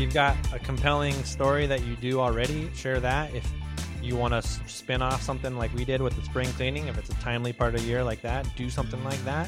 you've got a compelling story that you do already, share that. If you want to spin off something like we did with the spring cleaning, if it's a timely part of the year like that, do something like that.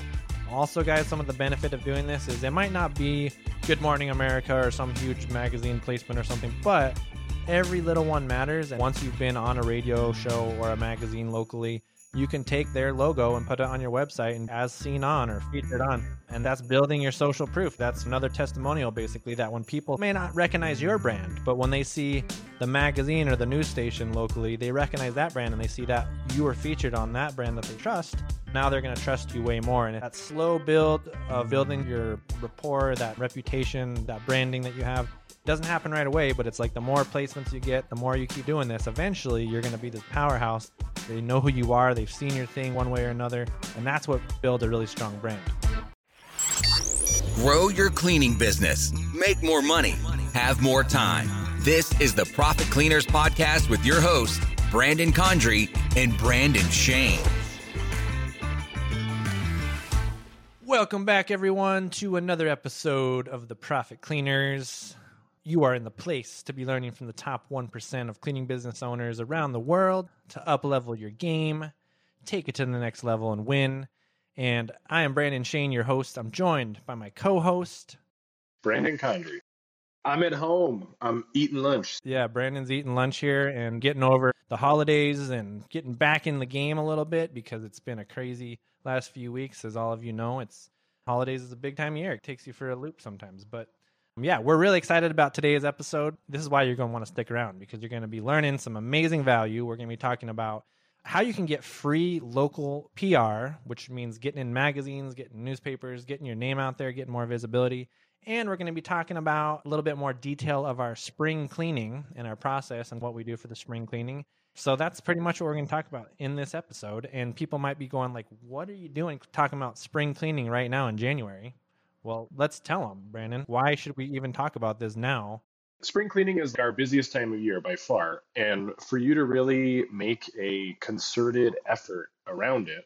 Also, guys, some of the benefit of doing this is it might not be Good Morning America or some huge magazine placement or something, but every little one matters. And once you've been on a radio show or a magazine locally, you can take their logo and put it on your website and as seen on or featured on. And that's building your social proof. That's another testimonial, basically, that when people may not recognize your brand, but when they see the magazine or the news station locally, they recognize that brand and they see that you were featured on that brand that they trust. Now they're going to trust you way more. And that slow build of building your rapport, that reputation, that branding that you have, doesn't happen right away, but it's like the more placements you get, the more you keep doing this, eventually you're going to be this powerhouse. They know who you are, they've seen your thing one way or another, and that's what builds a really strong brand. Grow your cleaning business, make more money, have more time. This is the Profit Cleaners Podcast with your hosts, Brandon Condry and Brandon Shane. Welcome back, everyone, to another episode of the Profit Cleaners you are in the place to be learning from the top 1% of cleaning business owners around the world to uplevel your game, take it to the next level, and win. And I am Brandon Shane, your host. I'm joined by my co host, Brandon Condry. I'm at home. I'm eating lunch. Yeah, Brandon's eating lunch here and getting over the holidays and getting back in the game a little bit because it's been a crazy last few weeks. As all of you know, it's holidays is a big time of year. It takes you for a loop sometimes. But yeah, we're really excited about today's episode. This is why you're going to want to stick around because you're going to be learning some amazing value. We're going to be talking about how you can get free local PR, which means getting in magazines, getting newspapers, getting your name out there, getting more visibility. And we're going to be talking about a little bit more detail of our spring cleaning and our process and what we do for the spring cleaning. So that's pretty much what we're going to talk about in this episode. And people might be going like, "What are you doing talking about spring cleaning right now in January?" Well, let's tell them, Brandon. Why should we even talk about this now? Spring cleaning is our busiest time of year by far. And for you to really make a concerted effort around it,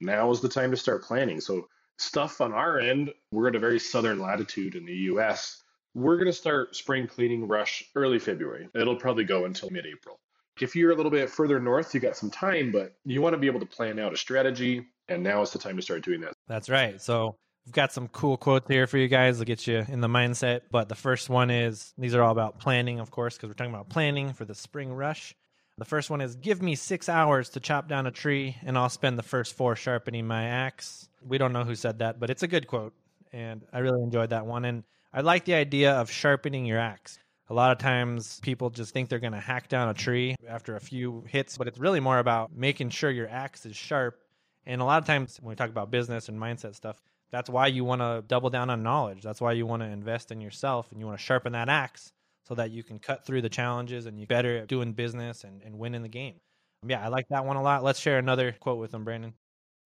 now is the time to start planning. So, stuff on our end, we're at a very southern latitude in the US. We're going to start spring cleaning rush early February. It'll probably go until mid April. If you're a little bit further north, you got some time, but you want to be able to plan out a strategy. And now is the time to start doing that. That's right. So, We've got some cool quotes here for you guys to get you in the mindset. But the first one is these are all about planning, of course, because we're talking about planning for the spring rush. The first one is give me six hours to chop down a tree, and I'll spend the first four sharpening my axe. We don't know who said that, but it's a good quote. And I really enjoyed that one. And I like the idea of sharpening your axe. A lot of times people just think they're going to hack down a tree after a few hits, but it's really more about making sure your axe is sharp. And a lot of times when we talk about business and mindset stuff, that's why you want to double down on knowledge. That's why you want to invest in yourself and you want to sharpen that axe so that you can cut through the challenges and you better at doing business and, and win in the game. Um, yeah, I like that one a lot. Let's share another quote with them, Brandon.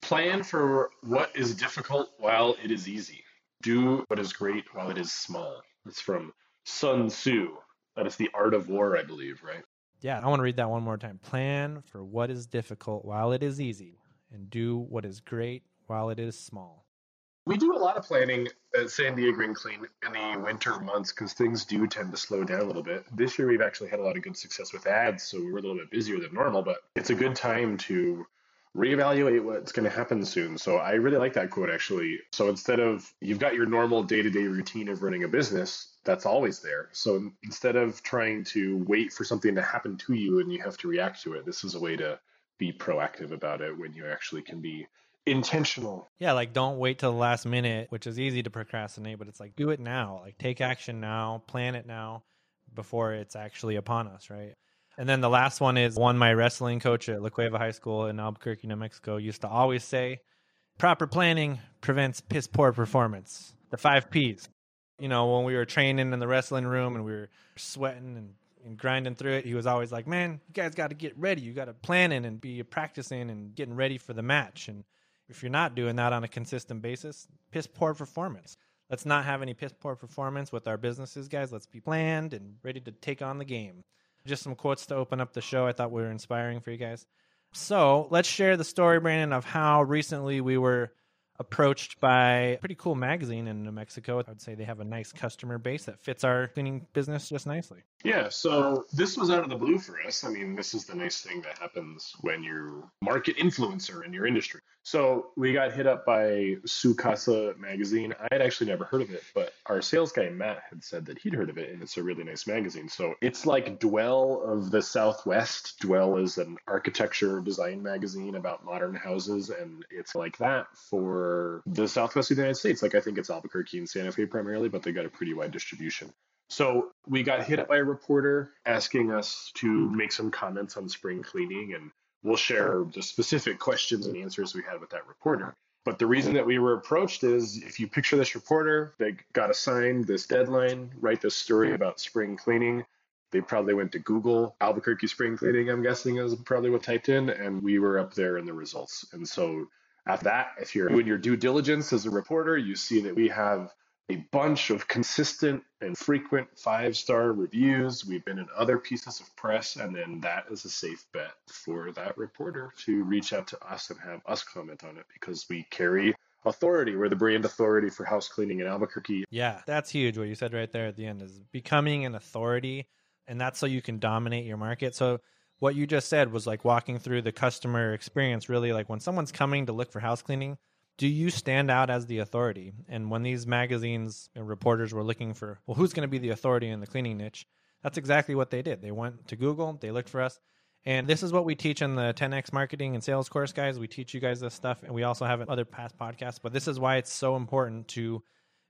Plan for what is difficult while it is easy. Do what is great while it is small. It's from Sun Tzu. That is the art of war, I believe, right? Yeah, I want to read that one more time. Plan for what is difficult while it is easy, and do what is great while it is small. We do a lot of planning at Sandia Green Clean in the winter months because things do tend to slow down a little bit. This year, we've actually had a lot of good success with ads, so we're a little bit busier than normal, but it's a good time to reevaluate what's going to happen soon. So I really like that quote actually. So instead of you've got your normal day to day routine of running a business, that's always there. So instead of trying to wait for something to happen to you and you have to react to it, this is a way to be proactive about it when you actually can be intentional. Yeah, like don't wait till the last minute, which is easy to procrastinate, but it's like do it now. Like take action now, plan it now before it's actually upon us, right? And then the last one is one my wrestling coach at La Cueva High School in Albuquerque, New Mexico used to always say, proper planning prevents piss poor performance. The five P's. You know, when we were training in the wrestling room and we were sweating and, and grinding through it, he was always like, man, you guys got to get ready. You got to planning and be practicing and getting ready for the match. And if you're not doing that on a consistent basis, piss poor performance. Let's not have any piss poor performance with our businesses, guys. Let's be planned and ready to take on the game. Just some quotes to open up the show I thought were inspiring for you guys. So let's share the story, Brandon, of how recently we were approached by a pretty cool magazine in New Mexico. I would say they have a nice customer base that fits our cleaning business just nicely. Yeah, so this was out of the blue for us. I mean, this is the nice thing that happens when you're market influencer in your industry. So we got hit up by Su Casa magazine. I had actually never heard of it, but our sales guy Matt had said that he'd heard of it, and it's a really nice magazine. So it's like Dwell of the Southwest. Dwell is an architecture design magazine about modern houses, and it's like that for the Southwest of the United States. Like I think it's Albuquerque and Santa Fe primarily, but they got a pretty wide distribution. So we got hit by a reporter asking us to make some comments on spring cleaning, and we'll share the specific questions and answers we had with that reporter. But the reason that we were approached is if you picture this reporter, they got assigned this deadline, write this story about spring cleaning. They probably went to Google Albuquerque spring cleaning, I'm guessing is probably what typed in, and we were up there in the results. And so after that, if you're doing your due diligence as a reporter, you see that we have a bunch of consistent and frequent five star reviews. We've been in other pieces of press, and then that is a safe bet for that reporter to reach out to us and have us comment on it because we carry authority. We're the brand authority for house cleaning in Albuquerque. Yeah, that's huge. What you said right there at the end is becoming an authority, and that's so you can dominate your market. So, what you just said was like walking through the customer experience, really like when someone's coming to look for house cleaning do you stand out as the authority? And when these magazines and reporters were looking for, well, who's going to be the authority in the cleaning niche? That's exactly what they did. They went to Google, they looked for us. And this is what we teach in the 10x marketing and sales course, guys. We teach you guys this stuff, and we also have other past podcasts. But this is why it's so important to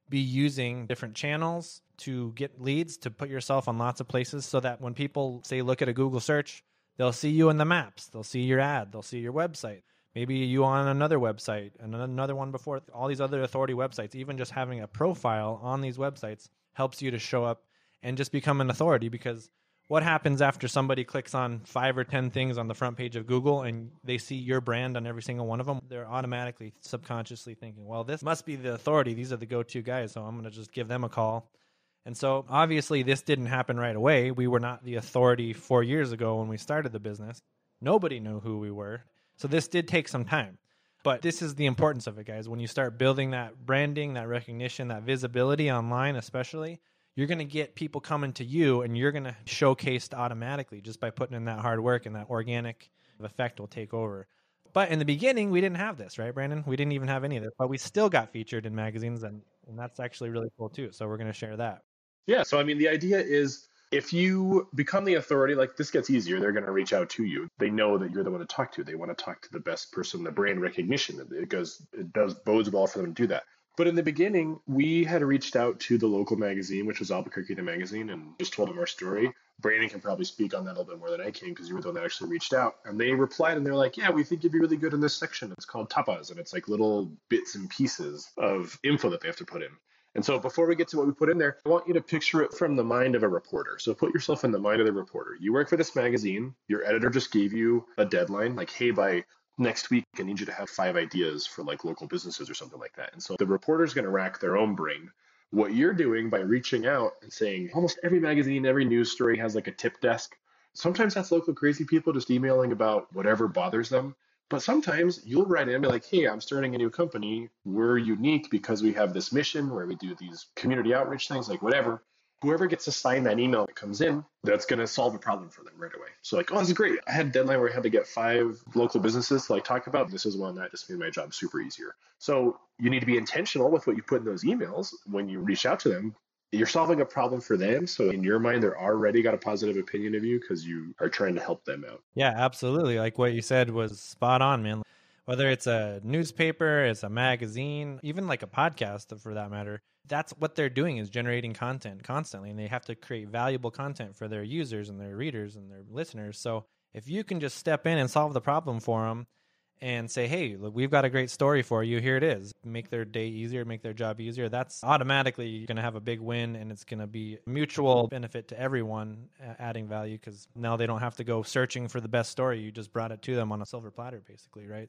be using different channels to get leads, to put yourself on lots of places so that when people say look at a Google search, they'll see you in the maps, they'll see your ad, they'll see your website. Maybe you on another website and another one before. All these other authority websites even just having a profile on these websites helps you to show up and just become an authority because what happens after somebody clicks on five or ten things on the front page of google and they see your brand on every single one of them they're automatically subconsciously thinking well this must be the authority. These are the go-to guys. So i'm going to just give them a call and so obviously this didn't happen right away we were not the authority four years ago when we started the business nobody knew who we were so this did take some time. But this is the importance of it, guys. When you start building that branding, that recognition, that visibility online, especially, you're going to get people coming to you and you're going to showcase automatically just by putting in that hard work and that organic effect will take over. But in the beginning, we didn't have this, right, Brandon? We didn't even have any of this, but we still got featured in magazines, and, and that's actually really cool too. So we're going to share that. Yeah. So, I mean, the idea is if you become the authority, like this gets easier, they're going to reach out to you. They know that you're the one to talk to. They want to talk to the best person, the brand recognition. It goes, it does bodes well for them to do that. But in the beginning, we had reached out to the local magazine, which was Albuquerque the magazine, and just told them our story. Brandon can probably speak on that a little bit more than I can because you were the one that actually reached out. And they replied and they're like, Yeah, we think you'd be really good in this section. It's called tapas, and it's like little bits and pieces of info that they have to put in. And so before we get to what we put in there, I want you to picture it from the mind of a reporter. So put yourself in the mind of the reporter. You work for this magazine, your editor just gave you a deadline, like, hey, by next week, I need you to have five ideas for like local businesses or something like that. And so the reporter's going to rack their own brain. What you're doing by reaching out and saying almost every magazine, every news story has like a tip desk. Sometimes that's local crazy people just emailing about whatever bothers them. But sometimes you'll write in and be like, hey, I'm starting a new company. We're unique because we have this mission where we do these community outreach things, like whatever. Whoever gets assigned that email that comes in, that's going to solve a problem for them right away. So, like, oh, this is great. I had a deadline where I had to get five local businesses to like talk about. This is one that just made my job super easier. So, you need to be intentional with what you put in those emails when you reach out to them you're solving a problem for them. So in your mind, they're already got a positive opinion of you because you are trying to help them out. Yeah, absolutely. Like what you said was spot on, man. Whether it's a newspaper, it's a magazine, even like a podcast for that matter, that's what they're doing is generating content constantly. And they have to create valuable content for their users and their readers and their listeners. So if you can just step in and solve the problem for them, and say, hey, look, we've got a great story for you. Here it is. Make their day easier, make their job easier. That's automatically going to have a big win and it's going to be mutual benefit to everyone adding value because now they don't have to go searching for the best story. You just brought it to them on a silver platter, basically, right?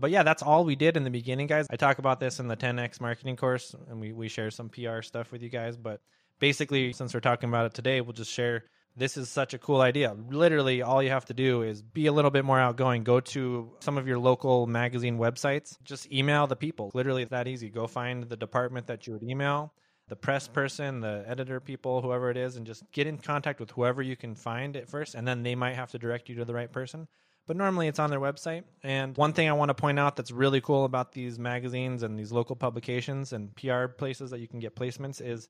But yeah, that's all we did in the beginning, guys. I talk about this in the 10x marketing course and we, we share some PR stuff with you guys. But basically, since we're talking about it today, we'll just share this is such a cool idea. Literally, all you have to do is be a little bit more outgoing. Go to some of your local magazine websites. Just email the people. Literally, it's that easy. Go find the department that you would email, the press person, the editor people, whoever it is, and just get in contact with whoever you can find at first. And then they might have to direct you to the right person. But normally it's on their website. And one thing I want to point out that's really cool about these magazines and these local publications and PR places that you can get placements is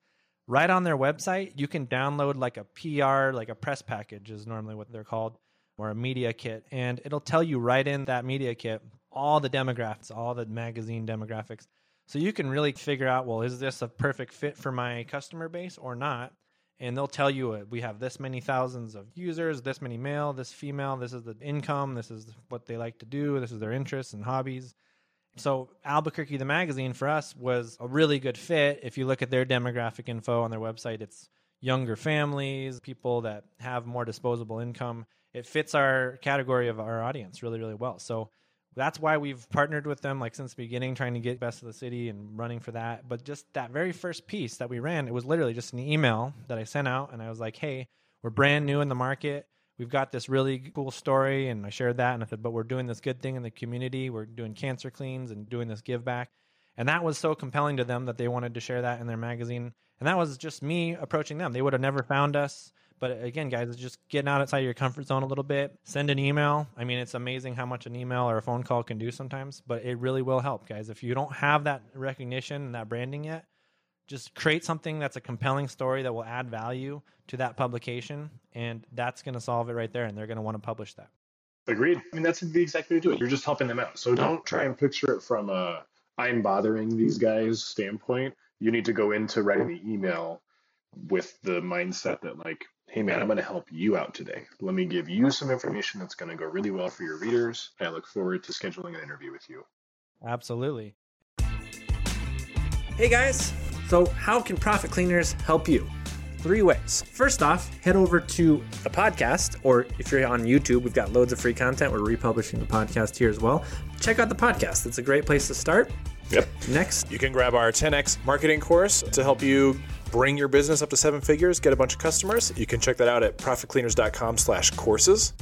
right on their website, you can download like a PR, like a press package is normally what they're called, or a media kit. And it'll tell you right in that media kit all the demographics, all the magazine demographics. So you can really figure out, well, is this a perfect fit for my customer base or not? And they'll tell you uh, we have this many thousands of users, this many male, this female, this is the income, this is what they like to do, this is their interests and hobbies. So Albuquerque the magazine for us was a really good fit. If you look at their demographic info on their website, it's younger families, people that have more disposable income. It fits our category of our audience really, really well. So that's why we've partnered with them like since the beginning, trying to get best of the city and running for that. But just that very first piece that we ran, it was literally just an email that I sent out, and I was like, "Hey, we're brand new in the market we've got this really cool story and I shared that and I said, but we're doing this good thing in the community. We're doing cancer cleans and doing this give back. And that was so compelling to them that they wanted to share that in their magazine. And that was just me approaching them. They would have never found us. But uh, again, guys, it's just getting out outside your comfort zone a little bit. Send an email. I mean, it's amazing how much an email or a phone call can do sometimes, but it really will help, guys. If you don't have that recognition and that branding yet, just create something that's a compelling story that will add value to that publication and that's going to solve it right there and they're going to want to publish that. Agreed. I mean that's the exact way to do it. You're just helping them out. So don't try and picture it from a i'm bothering these guys standpoint. You need to go into writing the email with the mindset that like hey man i'm going to help you out today. Let me give you some information that's going to go really well for your readers. I look forward to scheduling an interview with you. Absolutely. Hey guys so, how can Profit Cleaners help you? Three ways. First off, head over to the podcast, or if you're on YouTube, we've got loads of free content. We're republishing the podcast here as well. Check out the podcast, it's a great place to start. Yep. Next, you can grab our 10x marketing course to help you bring your business up to seven figures, get a bunch of customers. You can check that out at profitcleaners.com/courses.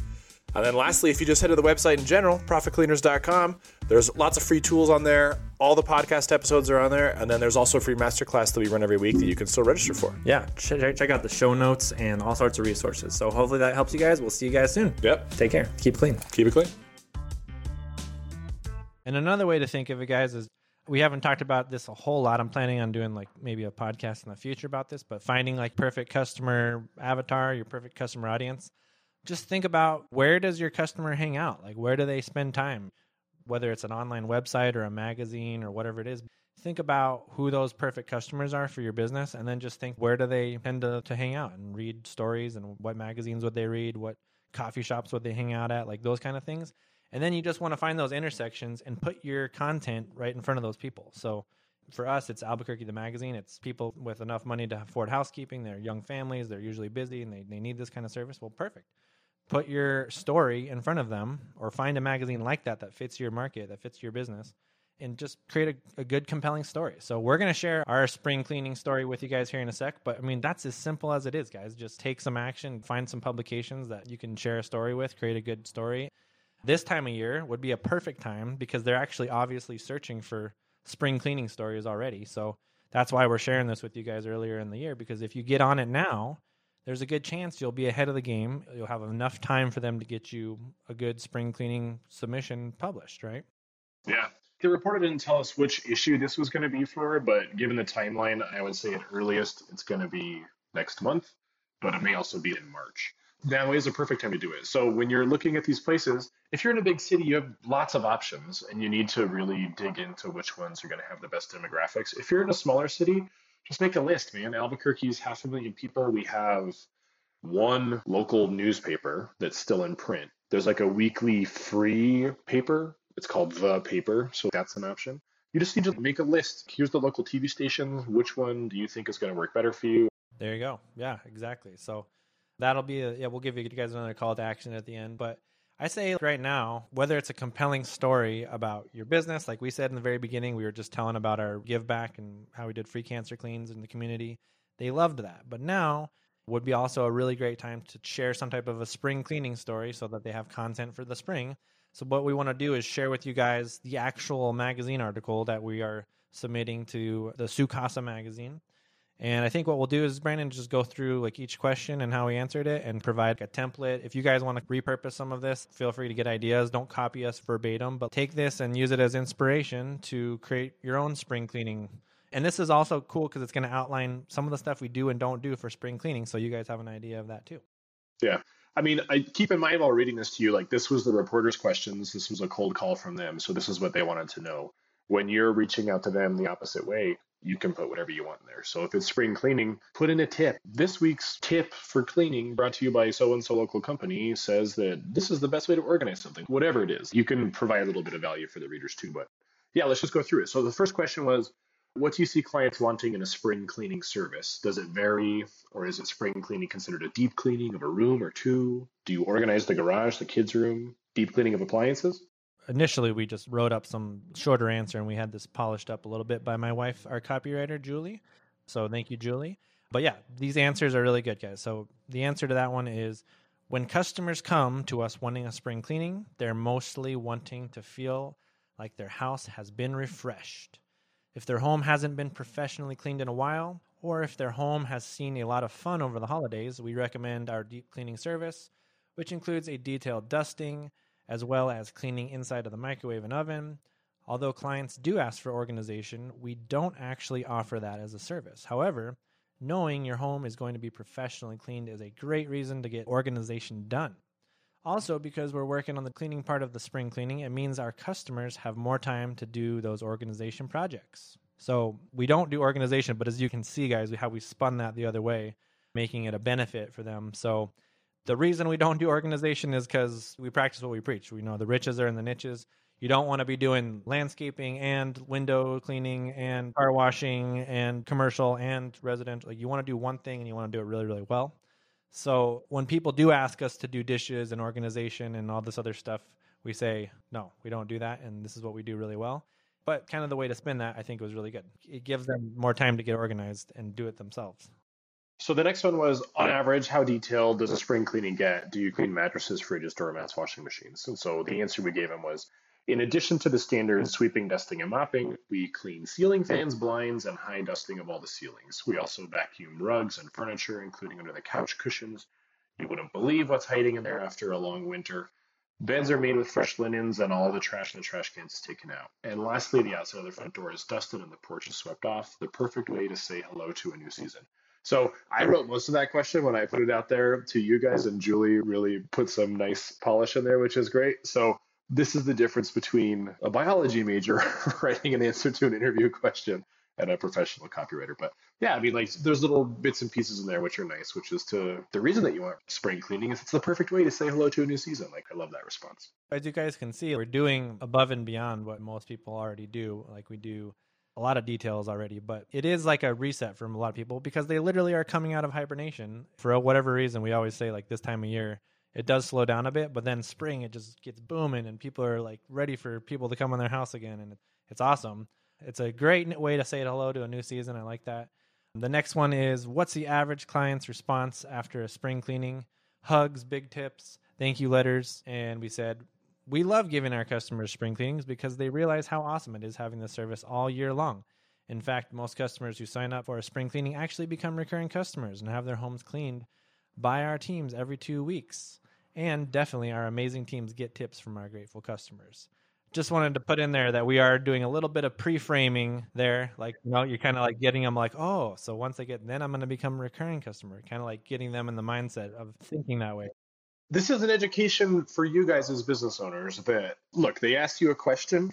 And then lastly, if you just head to the website in general, profitcleaners.com, there's lots of free tools on there. All the podcast episodes are on there. And then there's also a free masterclass that we run every week that you can still register for. Yeah, check, check out the show notes and all sorts of resources. So hopefully that helps you guys. We'll see you guys soon. Yep. Take care. Keep clean. Keep it clean. And another way to think of it, guys, is we haven't talked about this a whole lot. I'm planning on doing like maybe a podcast in the future about this, but finding like perfect customer avatar, your perfect customer audience just think about where does your customer hang out? Like where do they spend time? Whether it's an online website or a magazine or whatever it is, think about who those perfect customers are for your business and then just think where do they tend to, to hang out and read stories and what magazines would they read, what coffee shops would they hang out at, like those kind of things. And then you just want to find those intersections and put your content right in front of those people. So for us, it's Albuquerque the magazine. It's people with enough money to afford housekeeping. They're young families. They're usually busy and they, they need this kind of service. Well, perfect put your story in front of them or find a magazine like that that fits your market, that fits your business, and just create a, a good, compelling story. So, we're going to share our spring cleaning story with you guys here in a sec. But I mean, that's as simple as it is, guys. Just take some action, find some publications that you can share a story with, create a good story. This time of year would be a perfect time because they're actually obviously searching for spring cleaning stories already. So, that's why we're sharing this with you guys earlier in the year because if you get on it now, there's a good chance you'll be ahead of the game. You'll have enough time for them to get you a good spring cleaning submission published, right? Yeah. The reporter didn't tell us which issue this was going to be for, but given the timeline, I would say at earliest it's going to be next month, but it may also be in March. Now is a perfect time to do it. So when you're looking at these places, if you're in a big city, you have lots of options and you need to really dig into which ones are going to have the best demographics. If you're in a smaller city, just make a list, man. Albuquerque's half a million people. We have one local newspaper that's still in print. There's like a weekly free paper. It's called The Paper. So that's an option. You just need to make a list. Here's the local TV stations. Which one do you think is going to work better for you? There you go. Yeah, exactly. So that'll be a, yeah, we'll give you guys another call to action at the end. But I say right now, whether it's a compelling story about your business, like we said in the very beginning, we were just telling about our give back and how we did free cancer cleans in the community. They loved that. But now, Would be also a really great time to share some type of a spring cleaning story so that they have content for the spring. So, what we want to do is share with you guys the actual magazine article that we are submitting to the Su Casa magazine. And I think what we'll do is Brandon just go through like each question and how we answered it and provide a template. If you guys want to repurpose some of this, feel free to get ideas. Don't copy us verbatim, but take this and use it as inspiration to create your own spring cleaning. And this is also cool because it's going to outline some of the stuff we do and don't do for spring cleaning, so you guys have an idea of that too. Yeah. I mean, I keep in mind while reading this to you, like this was the reporter's questions. This was a cold call from them. So this is what they wanted to know. When you're reaching out to them the opposite way, you can put whatever you want in there. So if it's spring cleaning, put in a tip. This week's tip for cleaning brought to you by so and so local company says that this is the best way to organize something, whatever it is. You can provide a little bit of value for the readers too. But yeah, let's just go through it. So the first question was what do you see clients wanting in a spring cleaning service? Does it vary, or is it spring cleaning considered a deep cleaning of a room or two? Do you organize the garage, the kids' room, deep cleaning of appliances? Initially we just wrote up some shorter answer and we had this polished up a little bit by my wife, our copywriter, Julie. So thank you, Julie. But yeah, these answers are really good, guys. So the answer to that one is when customers come to us wanting a spring cleaning, they're mostly wanting to feel like their house has been refreshed. If their home hasn't been professionally cleaned in a while, or if their home has seen a lot of fun over the holidays, we recommend our deep cleaning service, which includes a detailed dusting, as well as cleaning inside of the microwave and oven. Although clients do ask for organization, we don't actually offer that as a service. However, knowing your home is going to be professionally cleaned is a great reason to get organization done. Also, because we're working on the cleaning part of the spring cleaning, it means our customers have more time to do those organization projects. So we don't do organization, but as you can see, guys, we, how we spun that the other way, making it a benefit for them. So the reason we don't do organization is because we practice what we preach. We know the riches are in the niches. You don't want to be doing landscaping and window cleaning and car washing and commercial and residential. You want to do one thing and you want to do it really, really well. So when people do ask us to do dishes and organization and all this other stuff, we say, no, we don't do that. And this is what we do really well. But kind of the way to spin that, I think, was really good. It gives them more time to get organized and do it themselves. So the next one was on average, how detailed does a spring cleaning get? Do you clean mattresses, fridges, doormats, washing machines? And so the answer we gave him was in addition to the standard sweeping, dusting, and mopping, we clean ceiling fans, blinds, and high dusting of all the ceilings. We also vacuum rugs and furniture, including under the couch cushions. You wouldn't believe what's hiding in there after a long winter. Beds are made with fresh linens, and all the trash in the trash cans is taken out. And lastly, the outside of the front door is dusted and the porch is swept off. The perfect way to say hello to a new season. So I wrote most of that question when I put it out there to you guys, and Julie really put some nice polish in there, which is great. So this is the difference between a biology major writing an answer to an interview question and a professional copywriter. But yeah, I mean, like there's little bits and pieces in there which are nice, which is to the reason that you want spring cleaning is it's the perfect way to say hello to a new season. Like I love that response. As you guys can see, we're doing above and beyond what most people already do. Like we do a lot of details already, but it is like a reset from a lot of people because they literally are coming out of hibernation for whatever reason. We always say like this time of year, it does slow down a bit, but then spring it just gets booming and people are like ready for people to come in their house again, and it's awesome. It's a great way to say hello to a new season. I like that. The next one is what's the average client's response after a spring cleaning? Hugs, big tips, thank you letters, and we said we love giving our customers spring cleanings because they realize how awesome it is having the service all year long. In fact, most customers who sign up for a spring cleaning actually become recurring customers and have their homes cleaned by our teams every two weeks. And definitely, our amazing teams get tips from our grateful customers. Just wanted to put in there that we are doing a little bit of pre-framing there. Like, you know, you're kind of like getting them like, oh, so once I get, then I'm going to become a recurring customer. Kind of like getting them in the mindset of thinking that way this is an education for you guys as business owners that look, they ask you a question.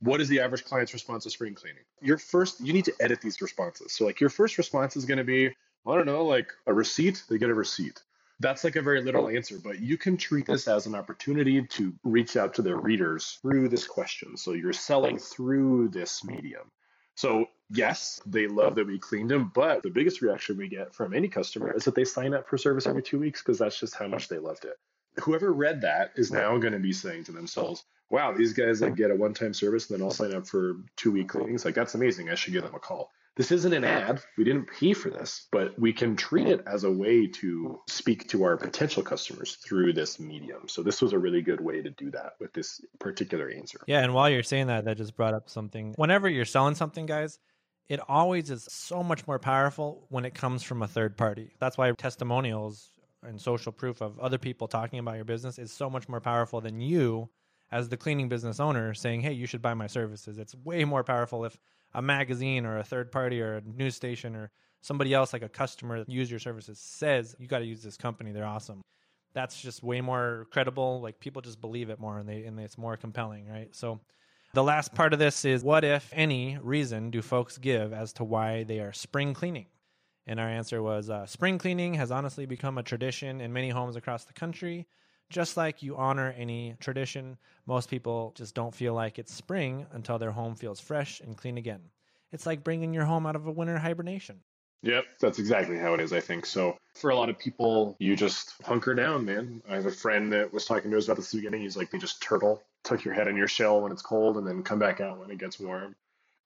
What is the average client's response to spring cleaning? Your first, you need to edit these responses. So, like, your first response is going to be, I don't know, like a receipt. They get a receipt. That's like a very literal answer, but you can treat this as an opportunity to reach out to their readers through this question. So, you're selling through this medium. So yes, they love that we cleaned them, but the biggest reaction we get from any customer is that they sign up for service every two weeks because that's just how much they loved it. Whoever read that is now going to be saying to themselves, wow, these guys like get a one-time service and then I'll sign up for two week cleanings. Like that's amazing. I should give them a call. This isn't an ad. We didn't pay for this, but we can treat it as a way to speak to our potential customers through this medium. So this was a really good way to do that with this particular answer. Yeah, and while you're saying that, that just brought up something. Whenever you're selling something, guys, it always is so much more powerful when it comes from a third party. That's why testimonials and social proof of other people talking about your business is so much more powerful than you as the cleaning business owner saying, "Hey, you should buy my services." It's way more powerful if a magazine or a third party or a news station or somebody else like a customer that use your services says, "You got to use this company. They're awesome." That's just way more credible. Like people just believe it more and they and it's more compelling, right? So the last part of this is what if any reason do folks give as to why they are spring cleaning? And our answer was uh, spring cleaning has honestly become a tradition in many homes across the country. Just like you honor any tradition, most people just don't feel like it's spring until their home feels fresh and clean again. It's like bringing your home out of a winter hibernation. Yep, that's exactly how it is, I think. So, for a lot of people, you just hunker down, man. I have a friend that was talking to us about this beginning. He's like, they just turtle, tuck your head in your shell when it's cold, and then come back out when it gets warm.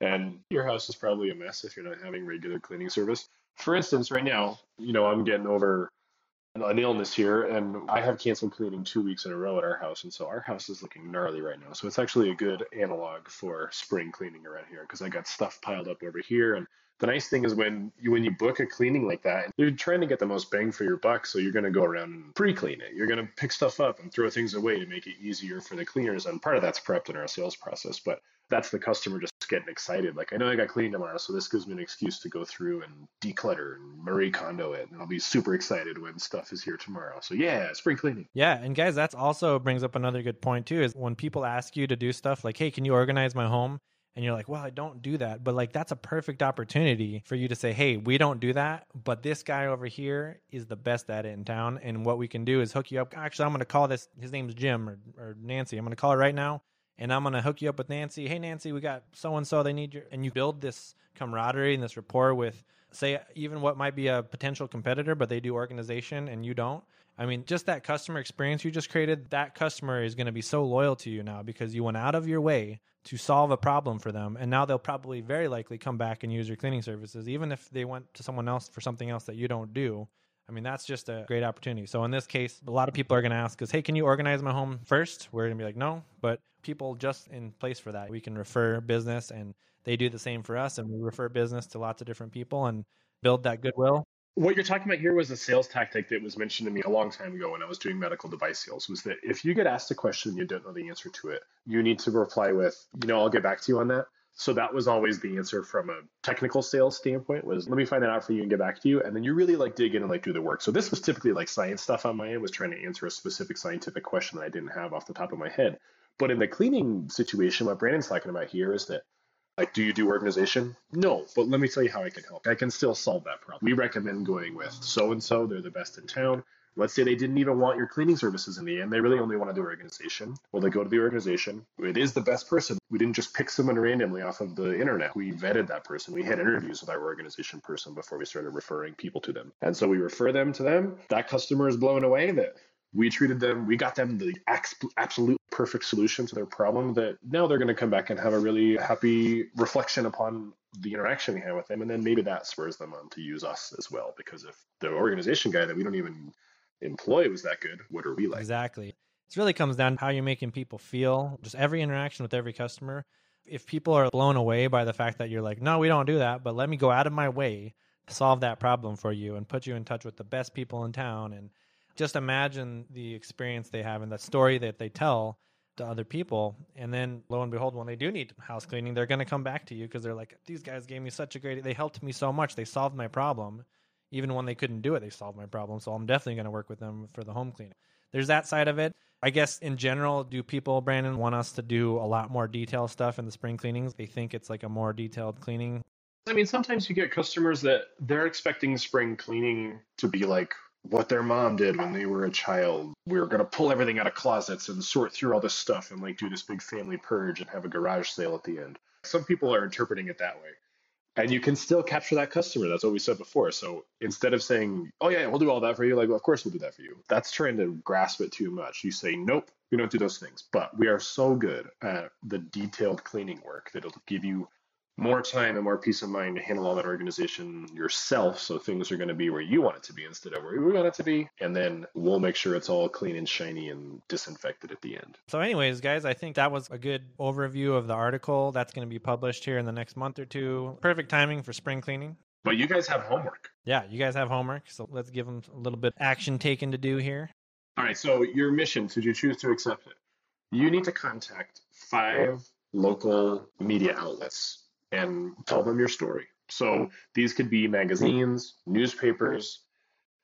And your house is probably a mess if you're not having regular cleaning service. For instance, right now, you know, I'm getting over an illness here, and I have canceled cleaning two weeks in a row at our house, and so our house is looking gnarly right now. So it's actually a good analog for spring cleaning around here because I got stuff piled up over here. And the nice thing is when you when you book a cleaning like that, you're trying to get the most bang for your buck. So you're going to go around and pre-clean it. You're going to pick stuff up and throw things away to make it easier for the cleaners. And part of that's prepped in our sales process, but that's the customer just getting excited. Like, I know I got cleaned tomorrow, so this gives me an excuse to go through and declutter and Marie Kondo it. And I'll be super excited when stuff is here tomorrow. So, yeah, spring cleaning. Yeah. And guys, that's also brings up another good point, too, is when people ask you to do stuff like, hey, can you organize my home? And you're like, well, I don't do that. But like, that's a perfect opportunity for you to say, hey, we don't do that. But this guy over here is the best at it in town. And what we can do is hook you up. Actually, I'm going to call this, his name's Jim or, or Nancy. I'm going to call her right now and I'm gonna hook you up with Nancy. Hey, Nancy, we got so and so. They need your, and you build this camaraderie and this rapport with, say, even what might be a potential competitor, but they do organization and you don't. I mean, just that customer experience you just created, that customer is going to be so loyal to you now because you went out of your way to solve a problem for them. And now they'll probably very likely come back and use your cleaning services, even if they went to someone else for something else that you don't do. I mean, that's just a great opportunity. So in this case, a lot of people are going to ask us, hey, can you organize my home first? We're going to be like, no, but people just in place for that. We can refer business and they do the same for us and we refer business to lots of different people and build that goodwill. What you're talking about here was a sales tactic that was mentioned to me a long time ago when I was doing medical device sales was that if you get asked a question and you don't know the answer to it, you need to reply with, you know, I'll get back to you on that. So that was always the answer from a technical sales standpoint was let me find that out for you and get back to you. And then you really like dig in and like do the work. So this was typically like science stuff on my end was trying to answer a specific scientific question that I didn't have off the top of my head. But in the cleaning situation, what Brandon's talking about here is that like, do you do organization? No, but let me tell you how I can help. I can still solve that problem. We recommend going with so and so. They're the best in town. Let's say they didn't even want your cleaning services in the end. They really only want to do organization. Well, they go to the organization. It is the best person. We didn't just pick someone randomly off of the internet. We vetted that person. We had interviews with our organization person before we started referring people to them. And so we refer them to them. That customer is blown away that we treated them, we got them the absolute perfect solution to their problem that now they're going to come back and have a really happy reflection upon the interaction we had with them. And then maybe that spurs them on to use us as well. Because if the organization guy that we don't even employ was that good, what are we like? Exactly. It really comes down to how you're making people feel. Just every interaction with every customer. If people are blown away by the fact that you're like, no, we don't do that, but let me go out of my way to solve that problem for you and put you in touch with the best people in town. And just imagine the experience they have and the story that they tell to other people. And then lo and behold, when they do need house cleaning, they're going to come back to you because they're like, these guys gave me such a great, they helped me so much. They solved my problem even when they couldn't do it, they solved my problem. So I'm definitely going to work with them for the home cleaning. There's that side of it. I guess in general, do people, Brandon, want us to do a lot more detail stuff in the spring cleanings? They think it's like a more detailed cleaning. I mean, sometimes you get customers that they're expecting spring cleaning to be like what their mom did when they were a child. We were going to pull everything out of closets and sort through all this stuff and like do this big family purge and have a garage sale at the end. Some people are interpreting it that way and you can still capture that customer. That's what we said before. So instead of saying, "Oh yeah, we'll do all that for you," like, well, "Of course we'll do that for you," that's trying to grasp it too much. You say, "Nope, we don't do those things," but we are so good at the detailed cleaning work that it'll give you more time and more peace of mind to handle all that organization yourself. So things are going to be where you want it to be instead of where we want it to be. And then we'll make sure it's all clean and shiny and disinfected at the end. So, anyways, guys, I think that was a good overview of the article that's going to be published here in the next month or two. Perfect timing for spring cleaning. But you guys have homework. Yeah, you guys have homework. So let's give them a little bit action taken to do here. All right. So your mission, should you choose to accept it, you need to contact five local media outlets and tell them your story. So these could be magazines, newspapers,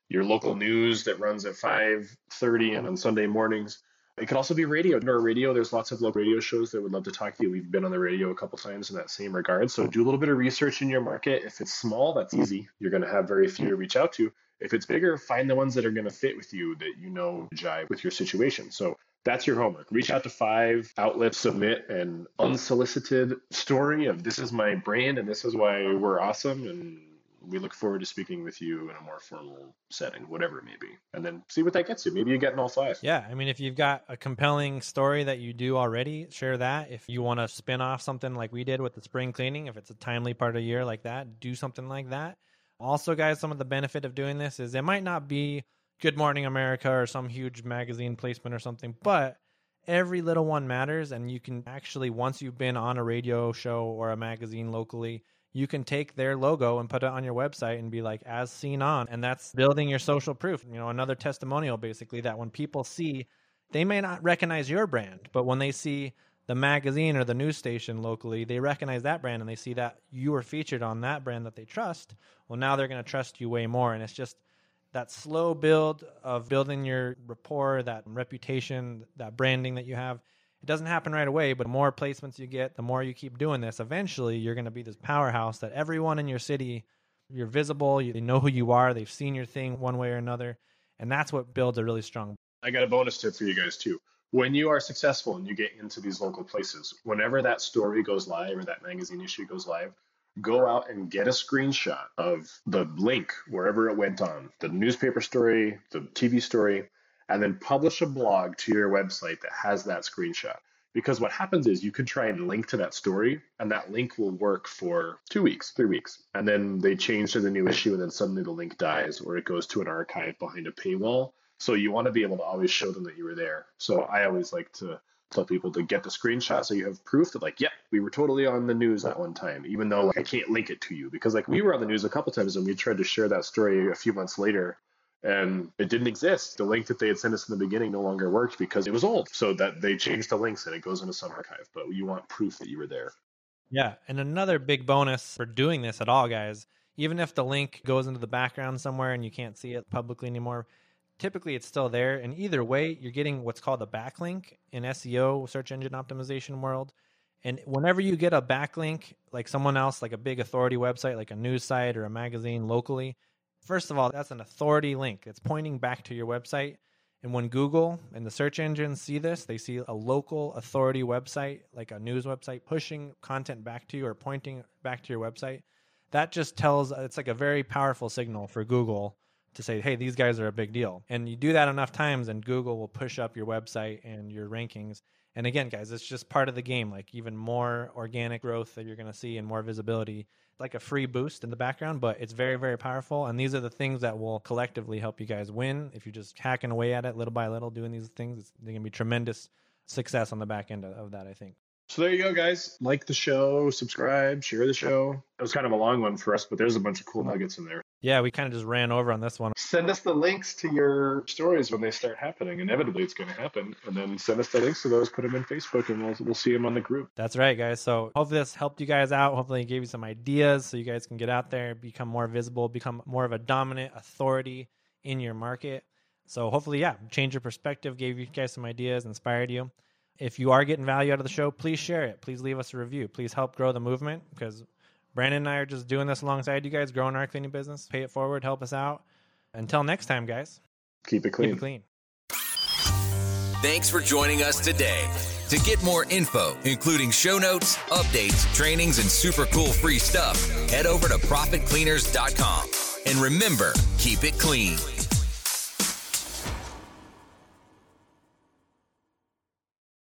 your local news that runs at 5:30 and on Sunday mornings. It could also be radio. In our radio, there's lots of local radio shows that would love to talk to you. We've been on the radio a couple times in that same regard. So do a little bit of research in your market. If it's small, that's easy. You're going to have very few to reach out to. If it's bigger, find the ones that are going to fit with you that you know jive with your situation. So that's your homework. Reach out to five outlets, submit an unsolicited story of this is my brand and this is why we're awesome. And we look forward to speaking with you in a more formal setting, whatever it may be. And then see what that gets you. Maybe you get in all five. Yeah. I mean, if you've got a compelling story that you do already, share that. If you want to spin off something like we did with the spring cleaning, if it's a timely part of the year like that, do something like that. Also, guys, some of the benefit of doing this is it might not be Good Morning America or some huge magazine placement or something, but every little one matters. And you can actually, once you've been on a radio show or a magazine locally, you can take their logo and put it on your website and be like, as seen on. And that's building your social proof. You know, another testimonial basically that when people see, they may not recognize your brand, but when they see the magazine or the news station locally, they recognize that brand and they see that you were featured on that brand that they trust. Well, now they're going to trust you way more. And it's just that slow build of building your rapport, that reputation, that branding that you have. It doesn't happen right away, but the more placements you get, the more you keep doing this, eventually you're going to be this powerhouse that everyone in your city, you're visible, they know who you are, they've seen your thing one way or another. And that's what builds a really strong. I got a bonus tip for you guys too when you are successful and you get into these local places, whenever that story goes live or that magazine issue goes live, go out and get a screenshot of the link wherever it went on, the newspaper story, the TV story, and then publish a blog to your website that has that screenshot. Because what happens is you could try and link to that story, and that link will work for two weeks, three weeks. And then they change to the new issue, and then suddenly the link dies or it goes to an archive behind a paywall so you want to be able to always show them that you were there. So I always like to tell people to get the screenshot so you have proof that like, yeah, we were totally on the news that one time, even though like, I can't link it to you because like we were on the news a couple times and we tried to share that story a few months later and it didn't exist. The link that they had sent us in the beginning no longer worked because it was old. So that they changed the links and it goes into some archive, but you want proof that you were there. Yeah, and another big bonus for doing this at all, guys, even if the link goes into the background somewhere and you can't see it publicly anymore, typically it's still there. And either way, you're getting what's called a backlink in SEO, search engine optimization world. And whenever you get a backlink, like someone else, like a big authority website, like a news site or a magazine locally, first of all, that's an authority link. It's pointing back to your website. And when Google and the search engines see this, they see a local authority website, like a news website, pushing content back to you or pointing back to your website. That just tells, it's like a very powerful signal for Google to say, hey, these guys are a big deal. And you do that enough times, and Google will push up your website and your rankings. And again, guys, it's just part of the game. Like even more organic growth that you're going to see and more visibility, like a free boost in the background, but it's very, very powerful. And these are the things that will collectively help you guys win. If you're just hacking away at it little by little, doing these things, it's going to be tremendous success on the back end of that, I think. So there you go, guys. Like the show, subscribe, share the show. It was kind of a long one for us, but there's a bunch of cool nuggets in there. Yeah, we kind of just ran over on this one. Send us the links to your stories when they start happening. Inevitably, it's going to happen. And then send us the links to those, put them in Facebook, and we'll, we'll see them on the group. That's right, guys. So hopefully this helped you guys out. Hopefully it gave you some ideas so you guys can get out there, become more visible, become more of a dominant authority in your market. So hopefully, yeah, change your perspective, gave you guys some ideas, inspired you. If you are getting value out of the show, please share it. Please leave us a review. Please help grow the movement because Brandon and I are just doing this alongside you guys, growing our cleaning business. Pay it forward, help us out. Until next time, guys. Keep it clean. Keep it clean. Thanks for joining us today. To get more info, including show notes, updates, trainings, and super cool free stuff, head over to profitcleaners.com. And remember, keep it clean.